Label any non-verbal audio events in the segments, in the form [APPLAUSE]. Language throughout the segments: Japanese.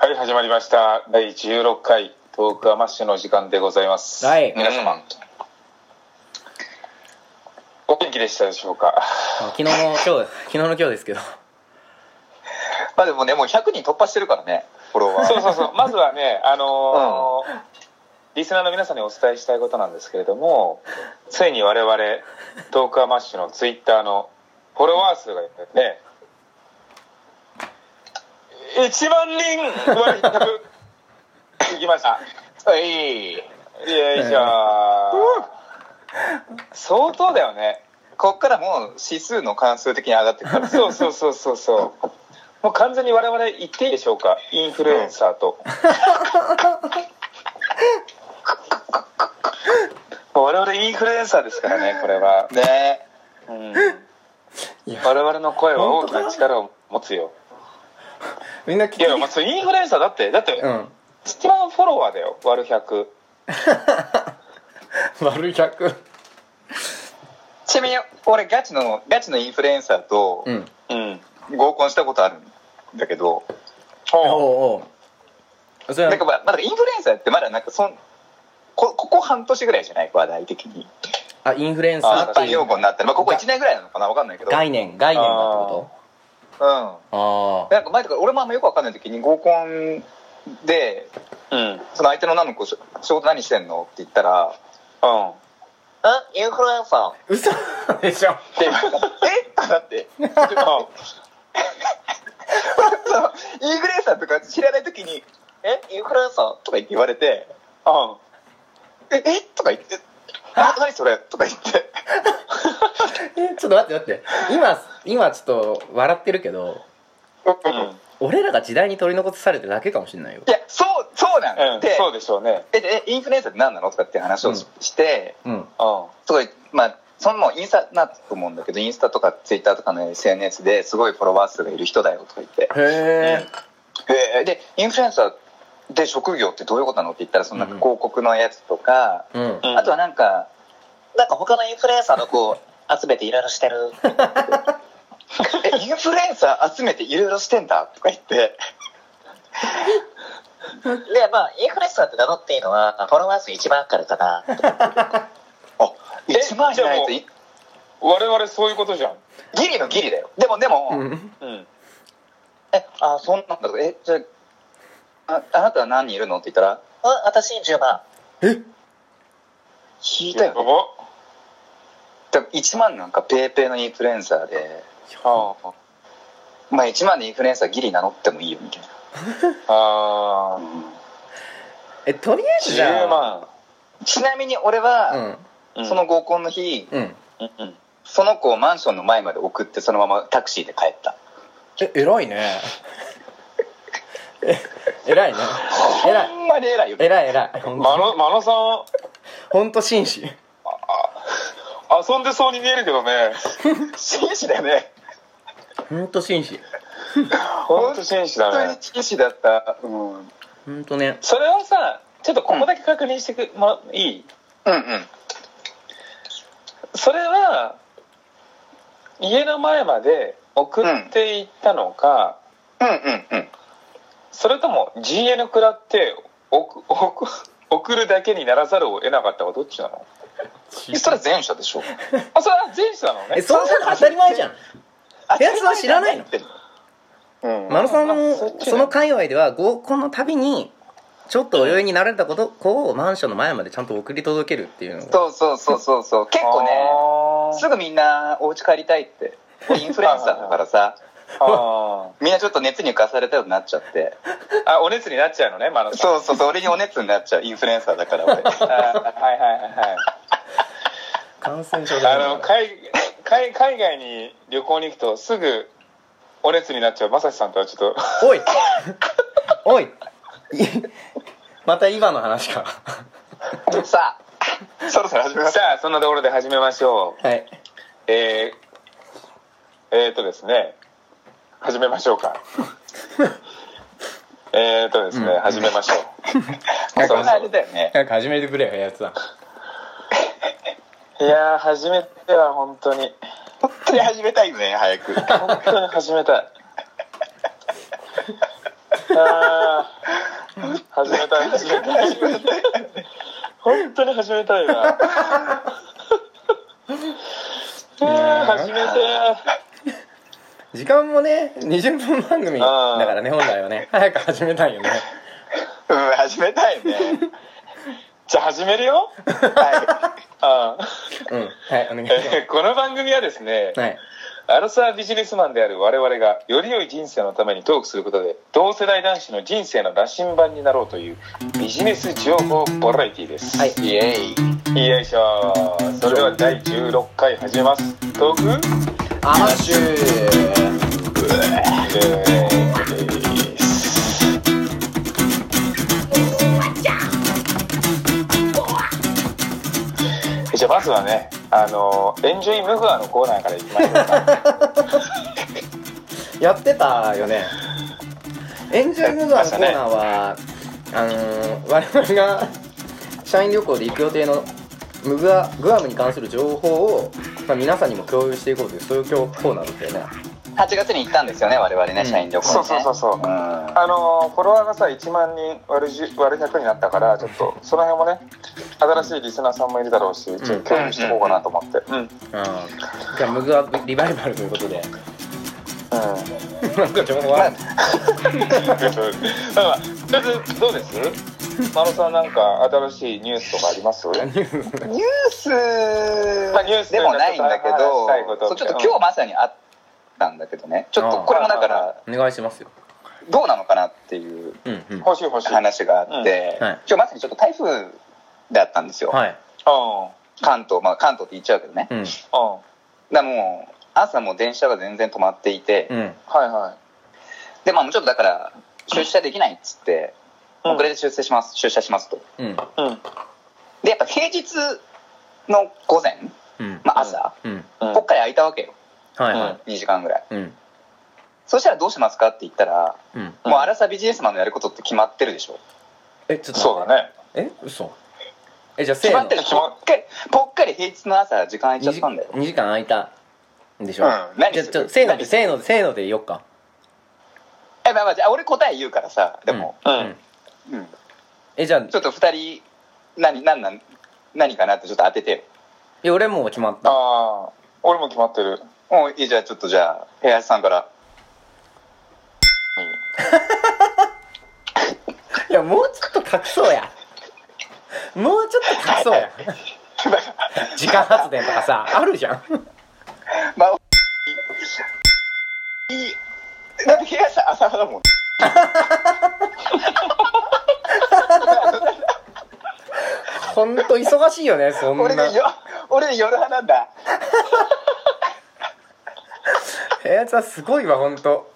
はい、始まりました。第16回トークアマッシュの時間でございます。はい皆様、お元気でしたでしょうか？あ昨日の今日昨日の今日ですけどまあでもね、もう100人突破してるからね、フォロワー。そうそうそう。まずはね、あのーリスナーの皆さんにお伝えしたいことなんですけれども、ついに我々、トークアマッシュのツイッターのフォロワー数がね、1万人割り100いきました。はい。よいしょ相当だよね。こっからもう指数の関数的に上がってくから。そうそうそうそうそう。もう完全に我々言っていいでしょうかインフルエンサーと。我々インフルエンサーですからね、これは。ねうん、我々の声は大きな力を持つよ。みんな聞いや、まあ、それインフルエンサーだって、だって、うん。1万フォロワーだよ、割る100。[LAUGHS] 丸100ちなみに、俺ガチの、ガチのインフルエンサーとうん。うん。合コンしたことあるんだけど、おおう。それは。なんかまあ、まだインフルエンサーってまだなんかそん、こここ半年ぐらいじゃない？話題的に。あインフルエンサあ一般ーっていう。用語になったら、まあここ1年ぐらいなのかな？わかんないけど。概念概念だってこうん。とあなんか前とか俺もあんまよくわかんない時に合コンで、う。うん。その相手の女の子、仕事何してんのって言ったら、うん。あ、インフルエンサー。あ嘘でしょえ？ってなって。[LAUGHS] そのインフルエンサーとか知らない時に「え？インフルエンサー?」とか言って言われてうん。「え？え？とか言って「あ何それ?」とか言ってえ [LAUGHS] ちょっと待って待って。今今ちょっと笑ってるけどうん。俺らが時代に取り残されてるだけかもしれないよ。いやそうそうなんうん。でそうでしょうね。えでえインフルエンサーって何なのとかって話をし,、てうん。うん。すごいまあそのインスタなと思うんだけどインスタとかツイッターとかの SNS ですごいフォロワー数がいる人だよとか言って。へええーでインフルエンサーで職業ってどういうことなのって言ったらそのなんか広告のやつとか、うん。うんあとはなんか、なんか他のインフルエンサーの子を集めていろいろしてる。[LAUGHS] え、インフルエンサー集めていろいろしてんだ？とか言って。で、まあ、インフルエンサーって名乗っていいのは、フォロワー数1万からかな。[LAUGHS] あ、1万じゃないとい我々そういうことじゃん。ギリのギリだよ。でもでも、うんうん。え、あ、そんなんだ。え、じゃあ、ああなたは何人いるの？って言ったら、あ、私10万。引いたよね。ば。でも1万なんかペーペーのインフルエンサーで、ああ。まあ1万でインフルエンサーギリ名乗ってもいいよみたいな。あえとりあえあ。ずじゃ10あ万。ちなみに俺は、うんその合コンの日、うんうん。うん。その子をマンションの前まで送ってそのままタクシーで帰った。え偉いねえ偉いね偉いほんまに偉いよね。偉い偉いほんまの、まのさん、ほんと紳士遊んでそうに見えるけどね。紳士だよね。ほんと紳士ほんと紳士だ本当にね。紳士だった。うん。うんほんとねそれはさ、ちょっとここだけ確認してくもらいい？うん。それは、家の前まで送っていったのか、うんうんうん。それとも GN 食らって送送 [LAUGHS] 送るだけにならざるを得なかったかどっちなの？それは前者でしょ。[LAUGHS] あそれは前者なのねえそんなの当たり前じゃんやつは知らないのうん。マロさんまあのその界隈では合コンのたびにちょっとお酔いになられたこと子をマンションの前までちゃんと送り届けるっていうのがそうそうそうそうそう。結構ね、ねすぐみんなお家帰りたいって。インフルエンサーだからさ、あみんなちょっと熱に浮かされたようになっちゃって。ーあお熱になっちゃうのねマノさんそうそうそう、俺にお熱になっちゃう。インフルエンサーだから俺。[LAUGHS] あはいはいはいはい感染症あだの海海海外に旅行に行くとすぐお熱になっちゃうまさしさんとはちょっと。おい。おい。いまた今の話か。さあ、そろそろ始めます。さあそんなところで始めましょう。はい。えー、えー、とですね。始めましょうか。[LAUGHS] えーとですね、うん。始めましょう。[LAUGHS] そんなあれだよね。早く始めてくれよやつだいやー始めては本当に。本当に始めたいよね、早く。本当に始めたい。あー始めたい始めたい。本当に始めたいわ。あー始めて。時間もね20分番組だからね本来はね。早く始めたいよね。うん始めたいね。じゃあ始めるよ。はあうん。はいお願いしー [LAUGHS] この番組はですねますはい。アラサービジネスマンである我々がより良い人生のためにトークすることで同世代男子の人生の羅針盤になろうというビジネス情報バラエティです、はい。いイエイ。よいしょそれでは第16回始めます。トーク。アマッシュじゃまずはねあのエンジョイムグアのコーナーからいきましょうか。[LAUGHS] やってたよね。エンジョイムーバーのコーナーは、あのー我々が社員旅行で行く予定のムグアグアムに関する情報を、まあ、皆さんにも共有していこうというそういうコーナーだったよね。8月に行ったんですよね我々ね、うん。社員旅行に、そうね、そうそうそう。うん。あのフォロワーがさ1万人割る10割る100になったからちょっとその辺もね新しいリスナーさんもいるだろうしちょっと共有していこうかなと思って。うん。うん。うんじゃあムグアリバイバルということで。なんか情報は、[LAUGHS] まあまあとりあえずどうです？真野さんなんか新しいニュースとかあります？ニュースまあニュースでもないんだけ話どちょっと今日まさにあったんだけどね。ちょっとこれもだからお願いしますよ。どうなのかなっていううんうん。欲しい欲しい。話があって、うん。はい。今日まさにちょっと台風だったんですよ、はい。うん関東。まあ関東って言っちゃうけどね、うん。うん。だもう朝も電車が全然止まっていて、うん。はいはい。でまあもうちょっとだから出社できないっつって、うん。遅れて出社します。出社しますと。うん。うん。でやっぱ平日の午前、うん。まあ、朝、うん。うん。ぽっかり空いたわけよはいはい。2時間ぐらい。うん。そしたらどうしますかって言ったら、うん。うんもう荒さビジネスマンのやることって決まってるでしょ。えちょっとそうだね。え嘘。えじゃあせーの。決まってるぽっかりぽっかり平日の朝時間空いちゃ2時ったんだよ。2時間空いたんでしょ、うん。何じゃせーのでせーのでせーので言おっか。えまあまあじゃあ俺答え言うからさでも、ううん。ん。うん。えじゃあ。いちょっと2人何何何何かなってちょっと当ててよ。や俺もう決まった。ああ俺も決まってるおいいじゃあちょっとじゃあ部屋さんから。[LAUGHS] いやもうちょっと隠そうや。もうちょっと隠そうや。[LAUGHS] 時間発電とかさあるじゃん。[LAUGHS] まあいい。だって部屋さん朝派だもん。ほんと忙しいよねそんな。俺俺で夜派なんだやつはすごいわほんと。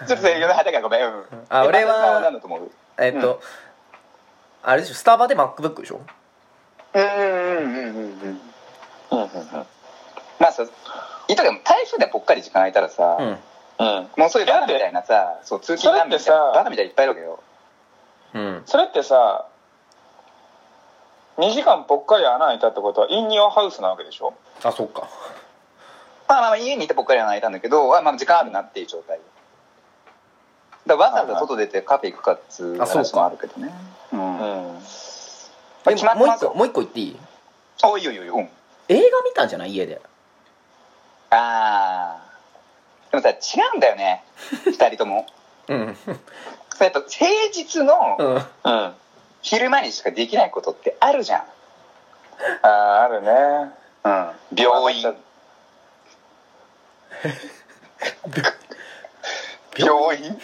うん。ちょっとそれ夜派だからごめん、うん、あ俺はえ松田さん何だと思う？えっと、あれでしょスタバで MacBook でしょ？うんうんうんうんうんうん。うんうんまあさ言ったけど台風でぽっかり時間空いたらさ、うん。うん。もうそういうバカみたいなさそう通勤なんみたいなバカみたいにいっぱいいるわけよ。うん。それってさ2時間ぽっかり穴開いたってことはインニオハウスなわけでしょ？あそっかまあまあまあ家にいてぽっかりは泣いたんだけどあまあ時間あるなっていう状態。だわざわざ外出てカフェ行くかっつう話もあるけどね。うん。うん。もう一個もう一個言っていい？おいいよいいようん。映画見たんじゃない？家で。ああでもさ違うんだよね。[LAUGHS] 二人とも。うん。やっぱ平日の昼間にしかできないことってあるじゃん。あああるね。うん。病院病院？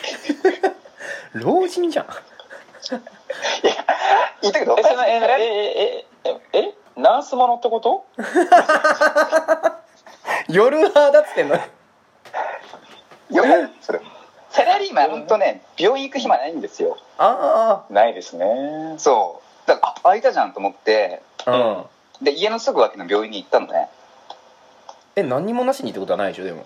老人じゃん。いや言ったけどえそのええええええナースものってこと夜派だっつってんの夜それサラリーマン本当ね病院行く暇ないんですよあないですねそうだからあ空いたじゃんと思ってあうんで家のすぐ脇の病院に行ったのねえ何にもなしにってことはないでしょでも。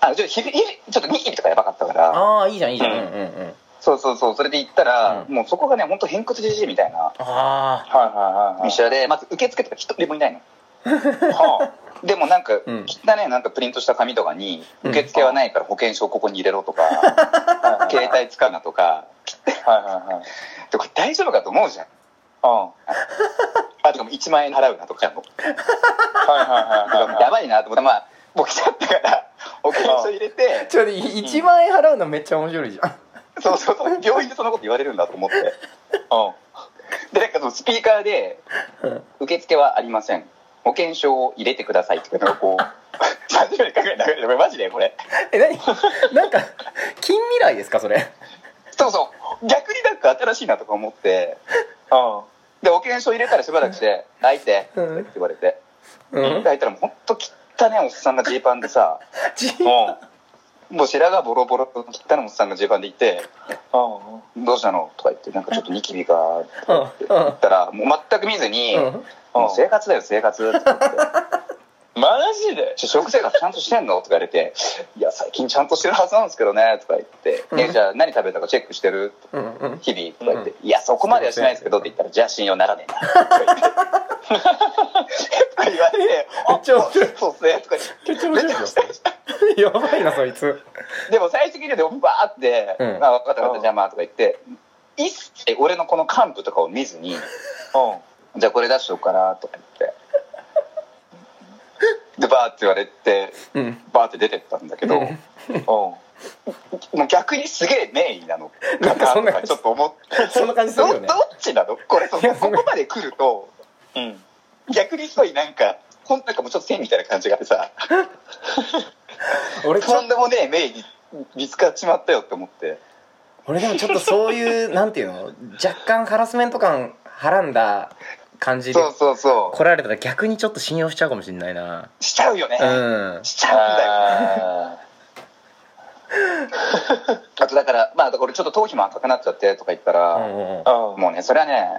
あちょっと昼昼ちょっとニキビとかやばかったから。ああいいじゃんいいじゃん。ううんんうんうん。そうそうそうそれで行ったら、うん。もうそこがね本当偏屈じじいみたいな。あはいはいはいはい。医者でまず受付とか一人もいないの。はでもなんか、うん。汚ねなんかプリントした紙とかに、うん。受付はないから保険証ここに入れろとか、[LAUGHS] 携帯使うなとか、はいはいはい。でこれ大丈夫かと思うじゃん。うんあとかも1万円払うなとかも。はいはいはいはいやばいなと思って、まあ、もう来ちゃったから、保険証入れて、ちょっと1万円払うのめっちゃ面白いじゃんそうそうそう、病院でそんなこと言われるんだと思って。うんで、なんかそのスピーカーで、受付はありません。保険証を入れてくださいっていうのがこう、30秒かぐらい流れてる。マジでこれ。え何なんか近未来ですかそれ？そうそう。逆になんか新しいなとか思って、うんで、保険証入れたらしばらくして、開いて、ってうん。言われて。うん。開いたらもうほんと汚ねおっさんがジーパンでさ、じうん。もう白髪ボロボロと汚ねおっさんがジーパンでいて、うん。どうしたの？とか言って、なんかちょっとニキビが、って言ったら、もう全く見ずに、うん。もう生活だよ、生活。って言ってマジで？食生活ちゃんとしてんの？とか言われて、いや、最近ちゃんとしてるはずなんですけどね、とか言って、うん。ね、じゃあ何食べたかチェックしてる？日々とか言って、いや、そこまではしないですけどって言ったら、じゃあ信用ならねえな。とか言って。言われて、めっそうっすね、とか言って。やばいなそいつ。でも最終的にはでもバーって、うん。あ分かった分かった、じゃあまあとか言って、一切俺のこの幹部とかを見ずに、うん。じゃあこれ出しとくから、とか言って。で、バーって言われて、うん。バーって出てったんだけど、うん。うん。もう逆にすげえ名医なの。なんかなとかちょっと思って [LAUGHS] そんな感じするよねどどっちなの？これここまで来るとうん。逆にすごいなんかほんなんかもうちょっと線みたいな感じがあってさ。[LAUGHS] 俺とんでもねえ名医に見つかっちまったよって思って。俺でもちょっとそういうなんていうの？若干ハラスメント感はらんだ感じでそうそうそう。来られたら逆にちょっと信用しちゃうかもしんないな。しちゃうよね、うん。しちゃうんだよあ [LAUGHS] あとだからまあ俺ちょっと頭皮も赤くなっちゃってとか言ったら、うんうんもうねそれはね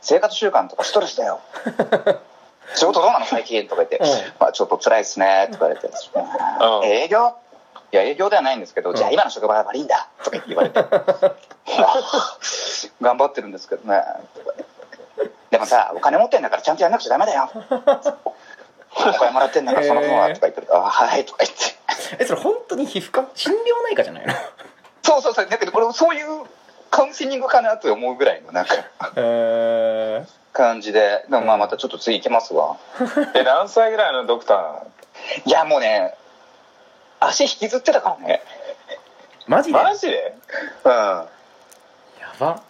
生活習慣とかストレスだよ。[LAUGHS] 仕事どうなの最近とか言って、うん。まあちょっと辛いっすねとか言って、うん。営業？いや営業ではないんですけど、うん。じゃあ今の職場が悪いんだとか言われて。[LAUGHS] 頑張ってるんですけどね。とかでもさお金持ってんだからちゃんとやんなくちゃダメだよ。お金もらってんだからその分はとか言ってるあはいとか言って。えそれ本当に皮膚科？心療内科じゃないの？そうそうそうだけどこれそういうカウンセリングかなと思うぐらいのなんかへえ感じで。でもまあまたちょっと次行きますわ。え何歳ぐらいのドクター？いやもうね足引きずってたからね。マジで？マジで？うん。やば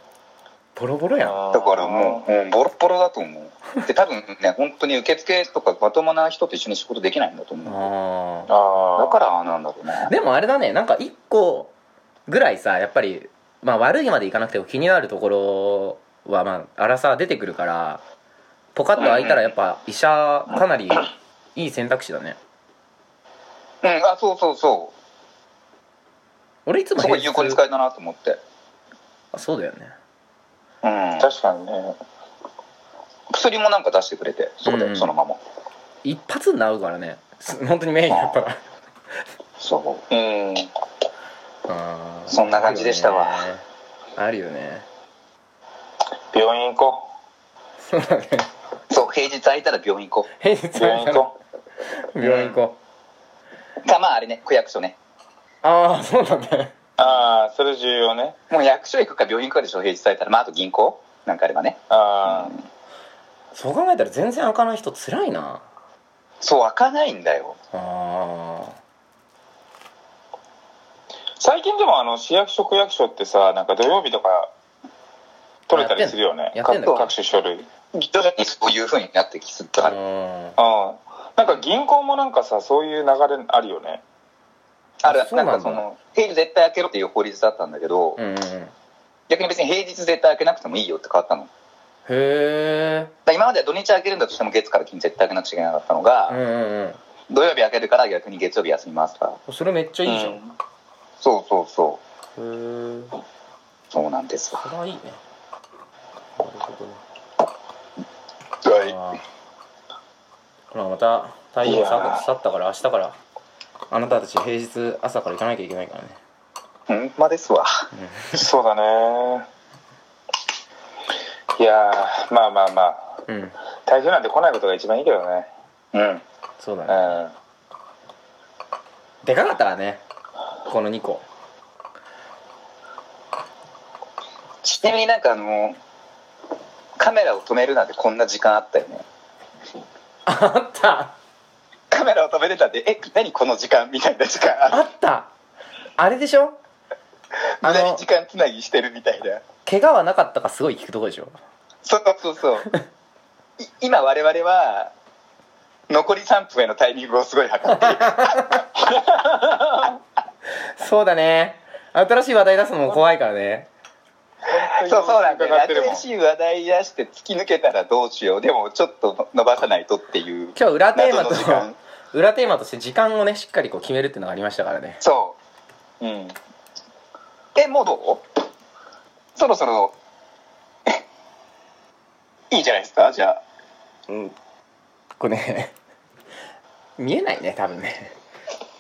ボロボロやん。だからもう、うん、ボロッボロだと思う。[LAUGHS] で多分ね本当に受付とかまともな人と一緒に仕事できないんだと思う。あああだからなんだろうねーでもあれだねなんか一個ぐらいさやっぱりまあ悪いまでいかなくても気になるところはまあ荒さ出てくるからポカッと開いたらやっぱ医者かなりいい選択肢だね。うんあそうそうそ俺いつもうすごい有効に使えたなと思って。あそうだよねうん。確かにね。薬もなんか出してくれてそこで、うん。そのまま。一発になるからね。す本当にメインやったらそう。うん。あー。そんな感じでしたわ。あるよね。病院行こそうだね。そう平日空いたら病院行こ平日う病院行こ病院行こう。かまああれね区役所ね。うああそうだね。うああそれ重要ね。もう役所行くか病院行くかでしょ平日空いたら。まああと銀行。なんかあればね。あそう考えたら全然開かない人つらいな。そう開かないんだよ。あ最近でもあの市役所区役所ってさなんか土曜日とか取れたりするよね。やってんの？各各種書類。うん徐々にそういうふうになってきつつああるなんか銀行もなんかさそういう流れあるよねあるなそうなんかその平日絶対開けろっていう法律だったんだけど、うんうんうん。逆に別に平日絶対開けなくてもいいよって変わったの。へら今までは土日開けるんだとしても月から金絶対開けなくちゃいけなかったのが、えうんうん。土曜日開けるから逆に月曜日休みますとか。うんそれめっちゃいいじゃん、へうん。そうそうそえうそうなんです。わそれはい。いねなるほど。ねはあーほらまた太陽いやーさ去ったから明日からあなたたち平日朝から行かなきゃいけないからね。いほんまですわ。そうだね。いやーまあまあまあ。うん。台風なんて来ないことが一番いいけどね。うん。そうだうねん。でかかったからねこの2個。ちなみになんかあのカメラを止めるなんてこんな時間あったよね。[LAUGHS] あった。カメラを止めてたんでえ何この時間みたいな時間。ああった。あれでしょ？無駄に時間つなぎしてるみたいな。怪我はなかったかすごい聞くとこでしょ？そうそうそう。[LAUGHS] い今我々は残り3分へのタイミングをすごい測っている。そうだね。新しい話題出すのも怖いからね。そうそうなんだよね。新しい話題出して突き抜けたらどうしよう。でもちょっと伸ばさないとっていう。今日裏テーマと謎の時間裏テーマとして時間をねしっかりこう決めるっていうのがありましたからね。そう。うん。えもうどう？そろそろ。[LAUGHS] いいじゃないですか？じゃあ。うん。これね。[LAUGHS] 見えないね多分ね。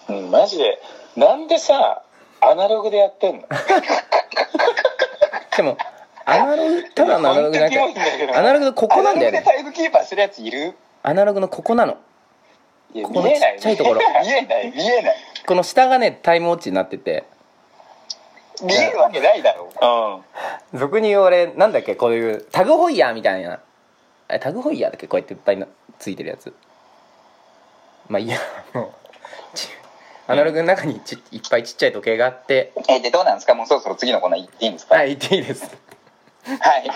うんマジで。なんでさアナログでやってんの？[LAUGHS] でもアナログただのアナログじゃなくてアナログのここなんだよね。アナログでタイムキーパーしてるやついる？アナログのここなのいやこの見えないちっちゃいところ。[LAUGHS] 見えない見えない。この下がねタイムウォッチになってて。見えるわけないだろ。うん。俗に言う俺なんだっけこういうタグホイヤーみたいな。あれタグホイヤーだっけこうやっていっぱいなついてるやつ。まあいいやもうちアナログの中にちいっぱいちっちゃい時計があって。えでどうなんですか？もうそろそろ次のコーナー行っていいんですか？はい言っていいです。はい。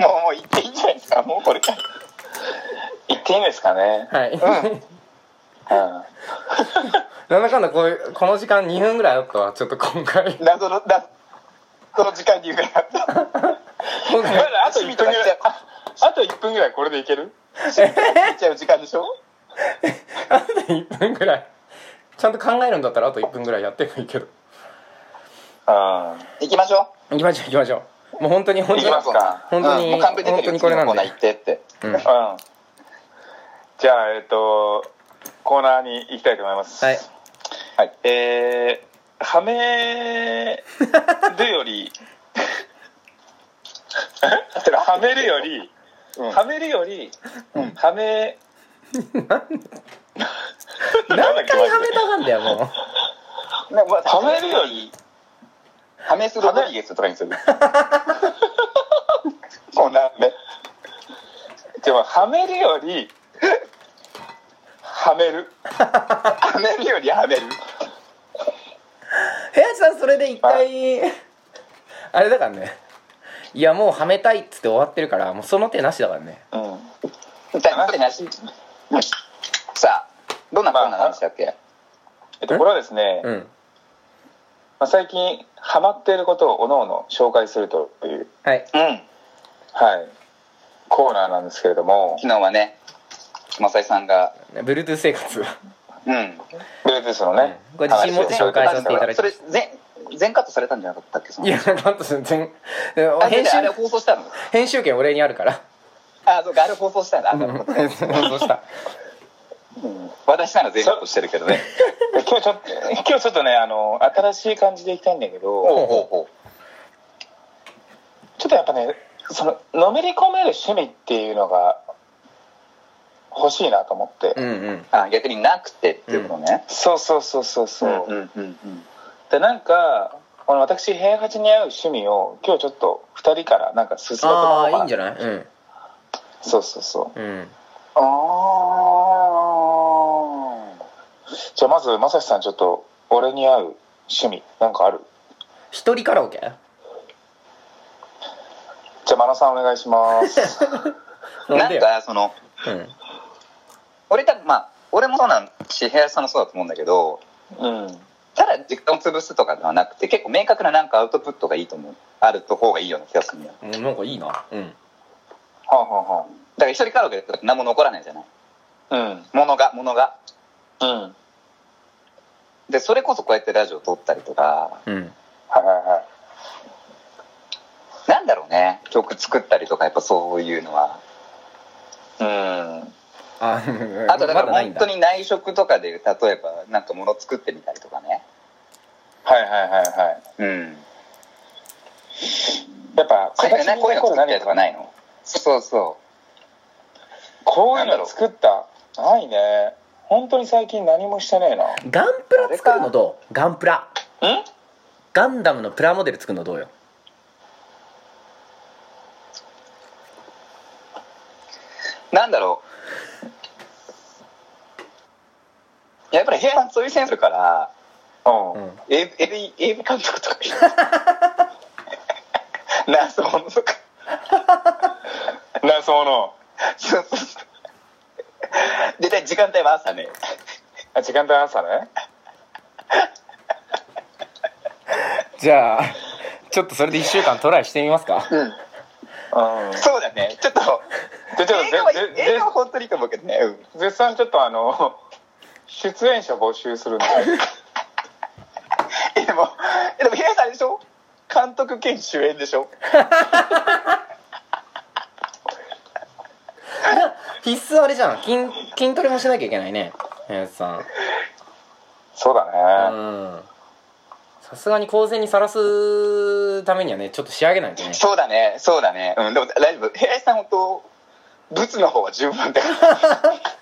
もうもう行っていいんじゃないですか？もうこれ。から言っていいんですかね？はい、うんうんなんだかんだこういうこの時間2分ぐらいあったわちょっと今回。謎の謎の時間に言うからあと1分ぐらいあ [LAUGHS] あと1分ぐらいこれでいける？[LAUGHS] 言っちゃう時間でしょ？あと1分ぐらい。ちゃんと考えるんだったらあと1分ぐらいやってもいいけど。うん行きましょう。行きましょう行きましょう。もう本当に本当に本当にうん本当にこれなんで。次のコーナー行ってって。うん。うん。じゃあえっとコーナーに行きたいと思います。はい。はい。えー、はめるより [LAUGHS] はめるより、うん。はめるより、うん。はめ何回はめたがんだよもう。なまはめるよりハメスロドリゲスとかにする。コーナーねでもはめるよりはめる。はめるよりはめる。林さんそれで一回あれだからね。いやもうはめたいっつって終わってるからもうその手なしだからね。うん。だってなし。さあどんなコーナーなんでしたっけ、えっとこれはですね、うん。まあ、最近ハマっていることをおのおの紹介するという、はい。うん。はい、コーナーなんですけれども。昨日はね正井さんが。Bluetooth 生活うん。Bluetooth のね、これ自信持って紹介させていただきそれ全全カットされたんじゃなかったっけ？その。いやなんと全然。あ編編集あれ集放送したの？編集権俺にあるから。あそうかあれ放送したんだ。あなるほどねそうした私なら全カットしてるけどね。で今日ちょっと今日ちょっとねあの新しい感じでいきたいんだけどちょっとやっぱねそののめり込める趣味っていうのが欲しいなと思って、うんうん。うあ逆になくてっていうことね、そうそうそうそうそう、うんうんうん。でなんかこの私平八に合う趣味を今日ちょっと2人からなんか進めてもらおうかな。いああいんじゃない？うん。そうそうそう。うん。あじゃあまずまさしさんちょっと俺に合う趣味なんかある？一人カラオケ？じゃあ真野さんお願いします。あなんなんでよかそのうん俺多分まあ俺もそうなんし部屋さんもそうだと思うんだけどうんただ時間を潰すとかではなくて結構明確ななんかアウトプットがいいと思うあると方がいいような気がするんだよ。だうんなんかいいな。うん。はあはから一人カラオケだと何も残らないじゃない。あはあうん。ものがものが。うん。でそれこそこうやってラジオ撮ったりとか。うん。はいはいはい。なんだろうね。曲作ったりとかやっぱそういうのは。うんああとだから本当に内職とかで例えばなんか物作ってみたりとかね。はいはいはいはい。うん。やっぱこういうの形にこういうの作ったり何とか。ないの？そうそこういうの作った。ないね。本当に最近何もしてねえな。ガンプラ作るのどう？ガンプラ。んガンダムのプラモデル作るのどうよ？なんだろうやっぱり平安そういうセンスあるからうん、うん AV, AV, 監督とか [LAUGHS] ナースものとか。なそのそうそうそう。でで時間帯は朝ね。あ時間帯朝ね。じゃあちょっとそれで1週間トライしてみますか。うん。うん。そうだね。ちょっとでちょっと映画はぜぜ映画は本当にいいと思うけどね、うん、絶賛ちょっとあの出演者募集するんで。[LAUGHS] えでもえでも平安さんでしょ？監督兼主演でしょ？[LAUGHS] 必須あれじゃん。筋筋トレもしなきゃいけないね。林さん。そうだうね、ん。さすがに公然にさらすためにはねちょっと仕上げないとね。そうだね。そうだね。うん。でも大丈夫。平安さん本当物の方は十分だから [LAUGHS]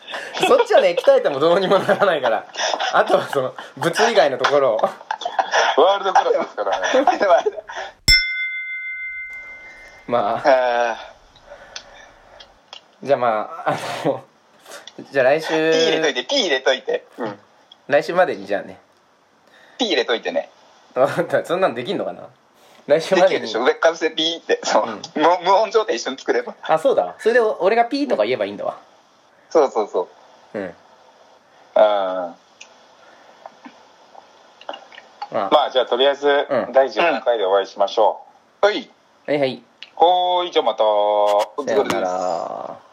そっちはね鍛えてもどうにもならないから。あとはその物以外のところを。ワールドクラスですからね。あでもあ。れだまああじゃあまああのじゃあ来週。ー P 入れといて P 入れといて。うん。来週までにじゃあね。P 入れといてね。[LAUGHS] そんなのできんのかな？来週までに。できるでしょ。上からせ P って。そう、無無音状態一緒に作れば。あそうだ。わそれで俺がピーとか言えばいいんだわ。そうそうそううん。うん。まあ、まあじゃあとりあえずうん。第17回でお会いしましょはいはいはい。う、ほーいじゃあまた。お疲れですら